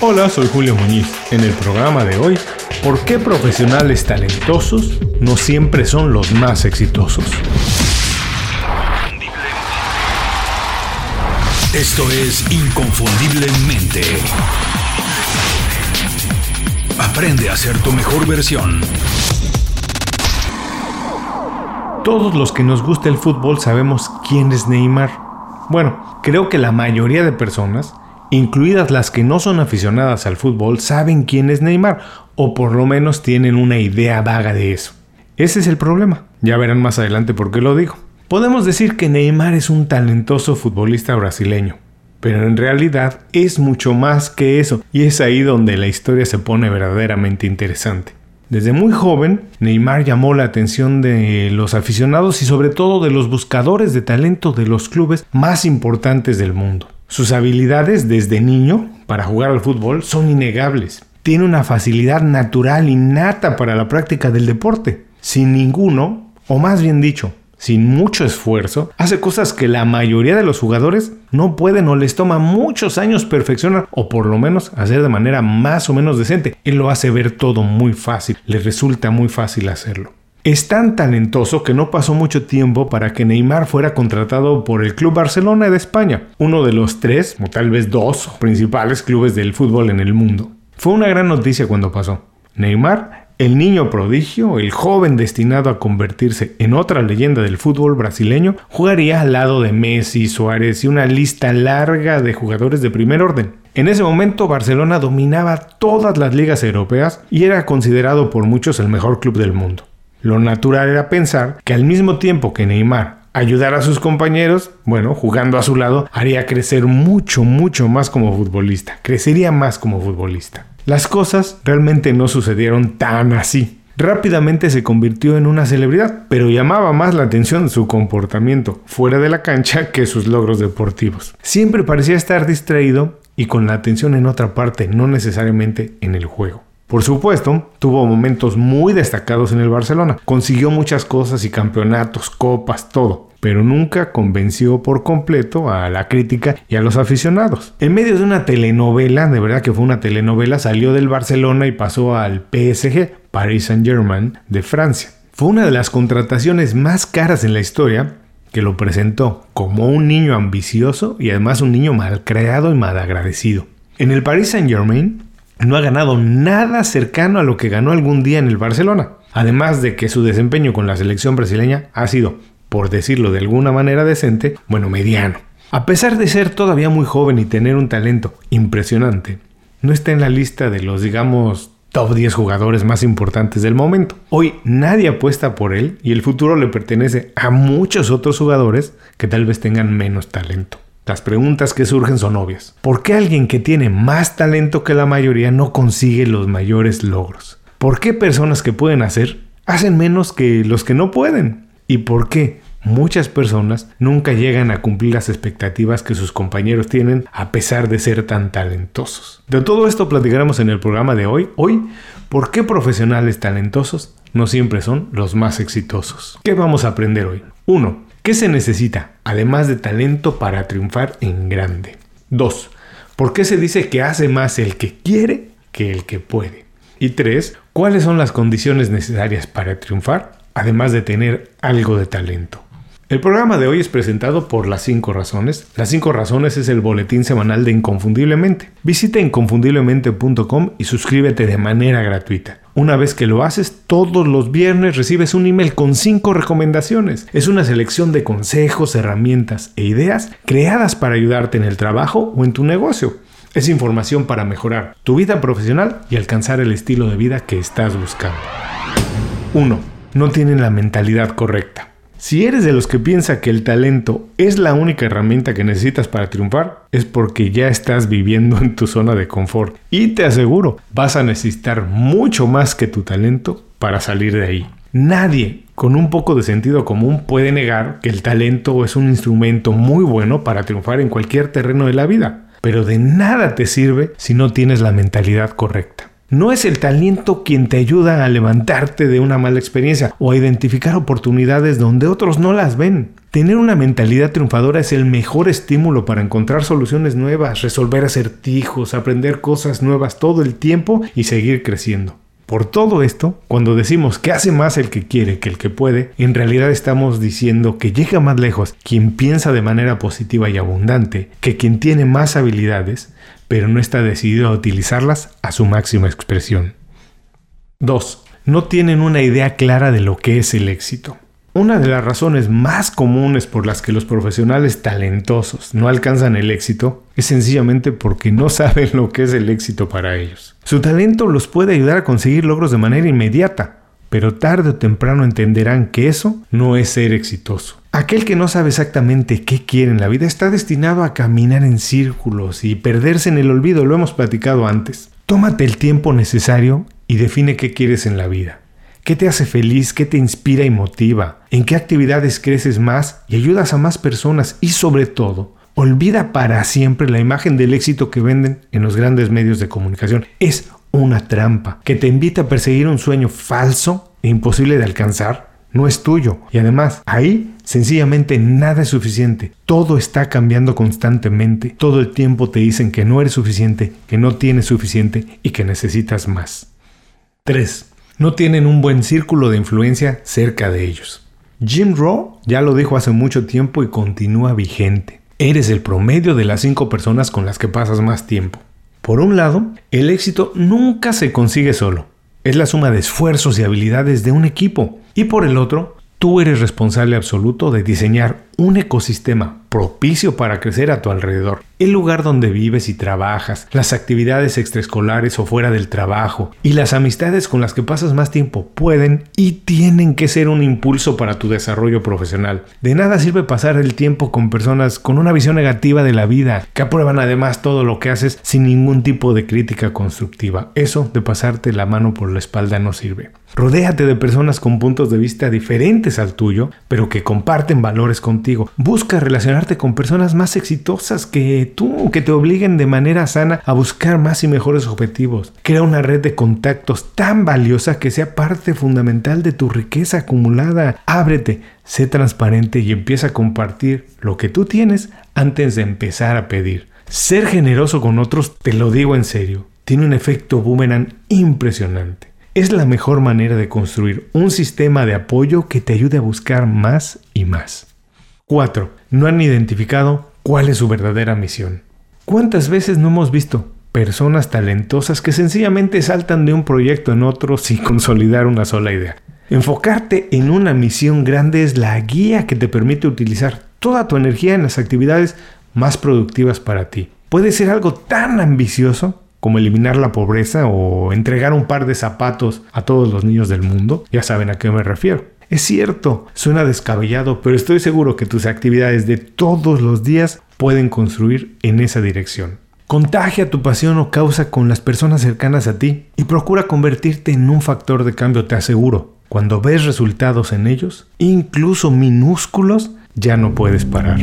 Hola, soy Julio Muñiz. En el programa de hoy, ¿por qué profesionales talentosos no siempre son los más exitosos? Esto es Inconfundiblemente. Aprende a ser tu mejor versión. Todos los que nos gusta el fútbol sabemos quién es Neymar. Bueno, creo que la mayoría de personas incluidas las que no son aficionadas al fútbol, saben quién es Neymar, o por lo menos tienen una idea vaga de eso. Ese es el problema. Ya verán más adelante por qué lo digo. Podemos decir que Neymar es un talentoso futbolista brasileño, pero en realidad es mucho más que eso, y es ahí donde la historia se pone verdaderamente interesante. Desde muy joven, Neymar llamó la atención de los aficionados y sobre todo de los buscadores de talento de los clubes más importantes del mundo. Sus habilidades desde niño para jugar al fútbol son innegables. Tiene una facilidad natural innata para la práctica del deporte. Sin ninguno, o más bien dicho, sin mucho esfuerzo, hace cosas que la mayoría de los jugadores no pueden o les toma muchos años perfeccionar o por lo menos hacer de manera más o menos decente. Él lo hace ver todo muy fácil, le resulta muy fácil hacerlo. Es tan talentoso que no pasó mucho tiempo para que Neymar fuera contratado por el Club Barcelona de España, uno de los tres, o tal vez dos, principales clubes del fútbol en el mundo. Fue una gran noticia cuando pasó. Neymar, el niño prodigio, el joven destinado a convertirse en otra leyenda del fútbol brasileño, jugaría al lado de Messi, Suárez y una lista larga de jugadores de primer orden. En ese momento Barcelona dominaba todas las ligas europeas y era considerado por muchos el mejor club del mundo. Lo natural era pensar que al mismo tiempo que Neymar ayudara a sus compañeros, bueno, jugando a su lado, haría crecer mucho, mucho más como futbolista, crecería más como futbolista. Las cosas realmente no sucedieron tan así. Rápidamente se convirtió en una celebridad, pero llamaba más la atención su comportamiento fuera de la cancha que sus logros deportivos. Siempre parecía estar distraído y con la atención en otra parte, no necesariamente en el juego. Por supuesto, tuvo momentos muy destacados en el Barcelona. Consiguió muchas cosas y campeonatos, copas, todo pero nunca convenció por completo a la crítica y a los aficionados. En medio de una telenovela, de verdad que fue una telenovela, salió del Barcelona y pasó al PSG, Paris Saint-Germain, de Francia. Fue una de las contrataciones más caras en la historia que lo presentó como un niño ambicioso y además un niño malcreado y malagradecido. En el Paris Saint-Germain no ha ganado nada cercano a lo que ganó algún día en el Barcelona. Además de que su desempeño con la selección brasileña ha sido, por decirlo de alguna manera decente, bueno, mediano. A pesar de ser todavía muy joven y tener un talento impresionante, no está en la lista de los, digamos, top 10 jugadores más importantes del momento. Hoy nadie apuesta por él y el futuro le pertenece a muchos otros jugadores que tal vez tengan menos talento. Las preguntas que surgen son obvias. ¿Por qué alguien que tiene más talento que la mayoría no consigue los mayores logros? ¿Por qué personas que pueden hacer hacen menos que los que no pueden? ¿Y por qué muchas personas nunca llegan a cumplir las expectativas que sus compañeros tienen a pesar de ser tan talentosos? De todo esto platicaremos en el programa de hoy. Hoy, ¿por qué profesionales talentosos no siempre son los más exitosos? ¿Qué vamos a aprender hoy? 1. ¿Qué se necesita, además de talento, para triunfar en grande? 2. ¿Por qué se dice que hace más el que quiere que el que puede? Y 3. ¿Cuáles son las condiciones necesarias para triunfar, además de tener algo de talento? El programa de hoy es presentado por Las 5 Razones. Las 5 Razones es el boletín semanal de Inconfundiblemente. Visita inconfundiblemente.com y suscríbete de manera gratuita. Una vez que lo haces, todos los viernes recibes un email con 5 recomendaciones. Es una selección de consejos, herramientas e ideas creadas para ayudarte en el trabajo o en tu negocio. Es información para mejorar tu vida profesional y alcanzar el estilo de vida que estás buscando. 1. No tienen la mentalidad correcta. Si eres de los que piensa que el talento es la única herramienta que necesitas para triunfar, es porque ya estás viviendo en tu zona de confort. Y te aseguro, vas a necesitar mucho más que tu talento para salir de ahí. Nadie con un poco de sentido común puede negar que el talento es un instrumento muy bueno para triunfar en cualquier terreno de la vida, pero de nada te sirve si no tienes la mentalidad correcta. No es el talento quien te ayuda a levantarte de una mala experiencia o a identificar oportunidades donde otros no las ven. Tener una mentalidad triunfadora es el mejor estímulo para encontrar soluciones nuevas, resolver acertijos, aprender cosas nuevas todo el tiempo y seguir creciendo. Por todo esto, cuando decimos que hace más el que quiere que el que puede, en realidad estamos diciendo que llega más lejos quien piensa de manera positiva y abundante que quien tiene más habilidades, pero no está decidido a utilizarlas a su máxima expresión. 2. No tienen una idea clara de lo que es el éxito. Una de las razones más comunes por las que los profesionales talentosos no alcanzan el éxito es sencillamente porque no saben lo que es el éxito para ellos. Su talento los puede ayudar a conseguir logros de manera inmediata, pero tarde o temprano entenderán que eso no es ser exitoso. Aquel que no sabe exactamente qué quiere en la vida está destinado a caminar en círculos y perderse en el olvido, lo hemos platicado antes. Tómate el tiempo necesario y define qué quieres en la vida. ¿Qué te hace feliz? ¿Qué te inspira y motiva? ¿En qué actividades creces más y ayudas a más personas? Y sobre todo, olvida para siempre la imagen del éxito que venden en los grandes medios de comunicación. Es una trampa que te invita a perseguir un sueño falso e imposible de alcanzar no es tuyo. Y además, ahí sencillamente nada es suficiente. Todo está cambiando constantemente. Todo el tiempo te dicen que no eres suficiente, que no tienes suficiente y que necesitas más. 3. No tienen un buen círculo de influencia cerca de ellos. Jim Rowe ya lo dijo hace mucho tiempo y continúa vigente. Eres el promedio de las cinco personas con las que pasas más tiempo. Por un lado, el éxito nunca se consigue solo. Es la suma de esfuerzos y habilidades de un equipo. Y por el otro, tú eres responsable absoluto de diseñar un ecosistema propicio para crecer a tu alrededor. El lugar donde vives y trabajas, las actividades extraescolares o fuera del trabajo y las amistades con las que pasas más tiempo pueden y tienen que ser un impulso para tu desarrollo profesional. De nada sirve pasar el tiempo con personas con una visión negativa de la vida, que aprueban además todo lo que haces sin ningún tipo de crítica constructiva. Eso de pasarte la mano por la espalda no sirve. Rodéate de personas con puntos de vista diferentes al tuyo, pero que comparten valores Busca relacionarte con personas más exitosas que tú, que te obliguen de manera sana a buscar más y mejores objetivos. Crea una red de contactos tan valiosa que sea parte fundamental de tu riqueza acumulada. Ábrete, sé transparente y empieza a compartir lo que tú tienes antes de empezar a pedir. Ser generoso con otros, te lo digo en serio, tiene un efecto boomerang impresionante. Es la mejor manera de construir un sistema de apoyo que te ayude a buscar más y más. 4. No han identificado cuál es su verdadera misión. ¿Cuántas veces no hemos visto personas talentosas que sencillamente saltan de un proyecto en otro sin consolidar una sola idea? Enfocarte en una misión grande es la guía que te permite utilizar toda tu energía en las actividades más productivas para ti. Puede ser algo tan ambicioso como eliminar la pobreza o entregar un par de zapatos a todos los niños del mundo. Ya saben a qué me refiero. Es cierto, suena descabellado, pero estoy seguro que tus actividades de todos los días pueden construir en esa dirección. Contagia tu pasión o causa con las personas cercanas a ti y procura convertirte en un factor de cambio, te aseguro. Cuando ves resultados en ellos, incluso minúsculos, ya no puedes parar.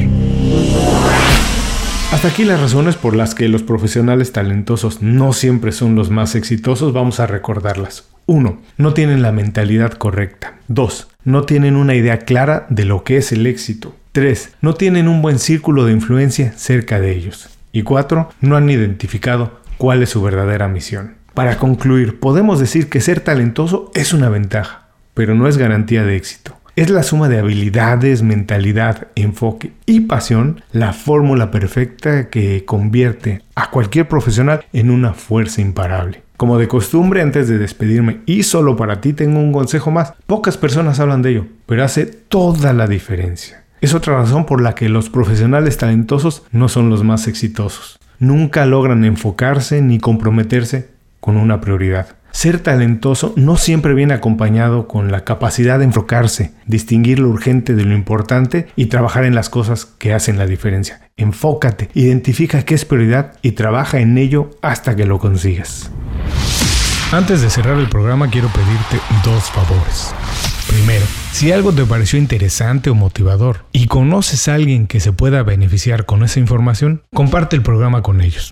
Hasta aquí las razones por las que los profesionales talentosos no siempre son los más exitosos, vamos a recordarlas. 1. No tienen la mentalidad correcta. 2. No tienen una idea clara de lo que es el éxito. 3. No tienen un buen círculo de influencia cerca de ellos. Y 4. No han identificado cuál es su verdadera misión. Para concluir, podemos decir que ser talentoso es una ventaja, pero no es garantía de éxito. Es la suma de habilidades, mentalidad, enfoque y pasión la fórmula perfecta que convierte a cualquier profesional en una fuerza imparable. Como de costumbre, antes de despedirme y solo para ti tengo un consejo más. Pocas personas hablan de ello, pero hace toda la diferencia. Es otra razón por la que los profesionales talentosos no son los más exitosos. Nunca logran enfocarse ni comprometerse con una prioridad. Ser talentoso no siempre viene acompañado con la capacidad de enfocarse, distinguir lo urgente de lo importante y trabajar en las cosas que hacen la diferencia. Enfócate, identifica qué es prioridad y trabaja en ello hasta que lo consigas. Antes de cerrar el programa quiero pedirte dos favores. Primero, si algo te pareció interesante o motivador y conoces a alguien que se pueda beneficiar con esa información, comparte el programa con ellos.